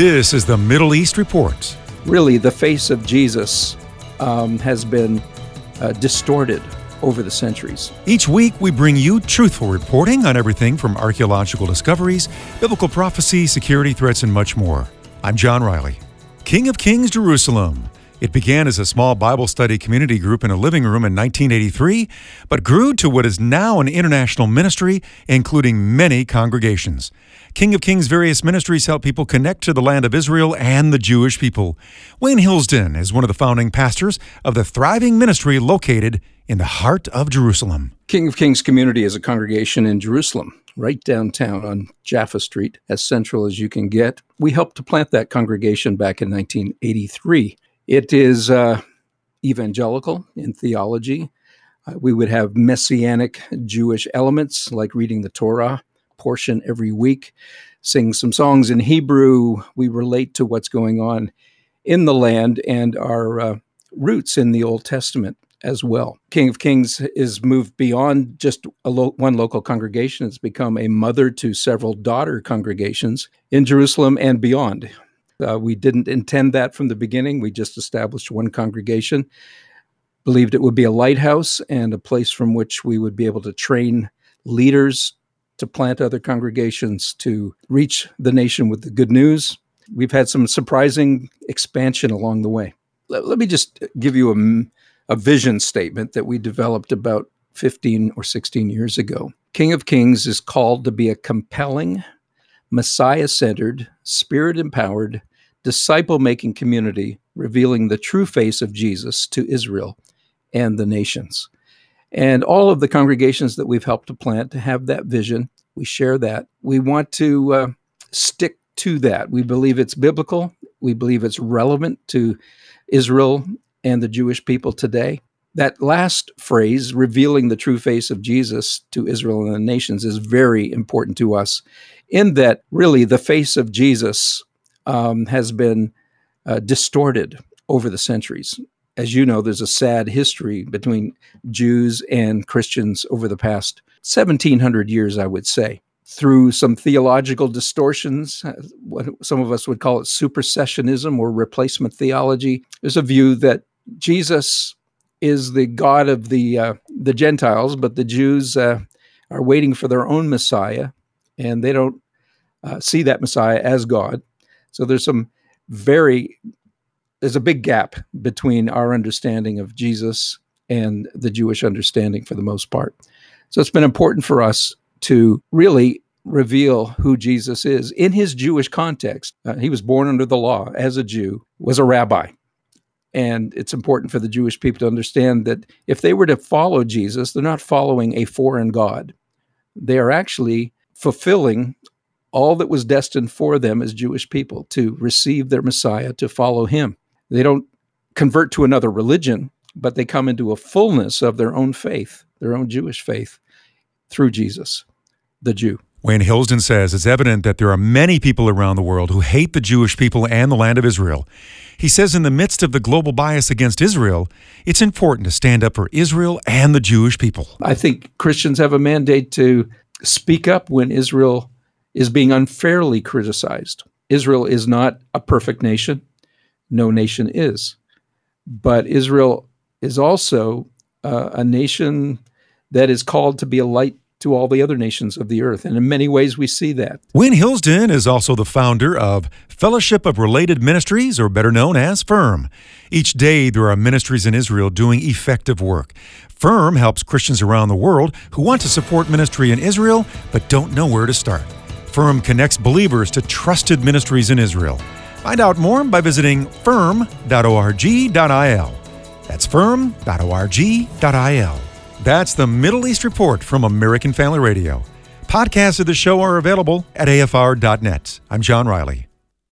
This is the Middle East Report. Really, the face of Jesus um, has been uh, distorted over the centuries. Each week, we bring you truthful reporting on everything from archaeological discoveries, biblical prophecy, security threats, and much more. I'm John Riley. King of Kings Jerusalem. It began as a small Bible study community group in a living room in 1983, but grew to what is now an international ministry, including many congregations. King of Kings' various ministries help people connect to the land of Israel and the Jewish people. Wayne Hilsden is one of the founding pastors of the thriving ministry located in the heart of Jerusalem. King of Kings Community is a congregation in Jerusalem, right downtown on Jaffa Street, as central as you can get. We helped to plant that congregation back in 1983. It is uh, evangelical in theology. Uh, we would have messianic Jewish elements like reading the Torah portion every week, sing some songs in Hebrew. We relate to what's going on in the land and our uh, roots in the Old Testament as well. King of Kings is moved beyond just lo- one local congregation. It's become a mother to several daughter congregations in Jerusalem and beyond. Uh, we didn't intend that from the beginning. We just established one congregation, believed it would be a lighthouse and a place from which we would be able to train leaders to plant other congregations to reach the nation with the good news. We've had some surprising expansion along the way. Let, let me just give you a, a vision statement that we developed about 15 or 16 years ago. King of Kings is called to be a compelling, Messiah centered, spirit empowered, disciple making community revealing the true face of Jesus to Israel and the nations. And all of the congregations that we've helped to plant to have that vision, we share that. We want to uh, stick to that. We believe it's biblical, we believe it's relevant to Israel and the Jewish people today. That last phrase, revealing the true face of Jesus to Israel and the nations, is very important to us, in that really the face of Jesus um, has been uh, distorted over the centuries. As you know, there's a sad history between Jews and Christians over the past 1700 years, I would say, through some theological distortions. Uh, what some of us would call it supersessionism or replacement theology. There's a view that Jesus is the God of the uh, the Gentiles, but the Jews uh, are waiting for their own Messiah, and they don't uh, see that Messiah as God. So there's some very there's a big gap between our understanding of Jesus and the Jewish understanding for the most part. So it's been important for us to really reveal who Jesus is in his Jewish context. Uh, he was born under the law as a Jew, was a rabbi. And it's important for the Jewish people to understand that if they were to follow Jesus, they're not following a foreign God. They are actually fulfilling all that was destined for them as Jewish people to receive their Messiah, to follow him. They don't convert to another religion, but they come into a fullness of their own faith, their own Jewish faith, through Jesus, the Jew. Wayne Hilsden says it's evident that there are many people around the world who hate the Jewish people and the land of Israel. He says, in the midst of the global bias against Israel, it's important to stand up for Israel and the Jewish people. I think Christians have a mandate to speak up when Israel is being unfairly criticized. Israel is not a perfect nation. No nation is. But Israel is also uh, a nation that is called to be a light to all the other nations of the earth. And in many ways, we see that. Wayne Hilsden is also the founder of Fellowship of Related Ministries, or better known as FIRM. Each day, there are ministries in Israel doing effective work. FIRM helps Christians around the world who want to support ministry in Israel but don't know where to start. Firm connects believers to trusted ministries in Israel. Find out more by visiting firm.org.il. That's firm.org.il. That's the Middle East Report from American Family Radio. Podcasts of the show are available at afr.net. I'm John Riley.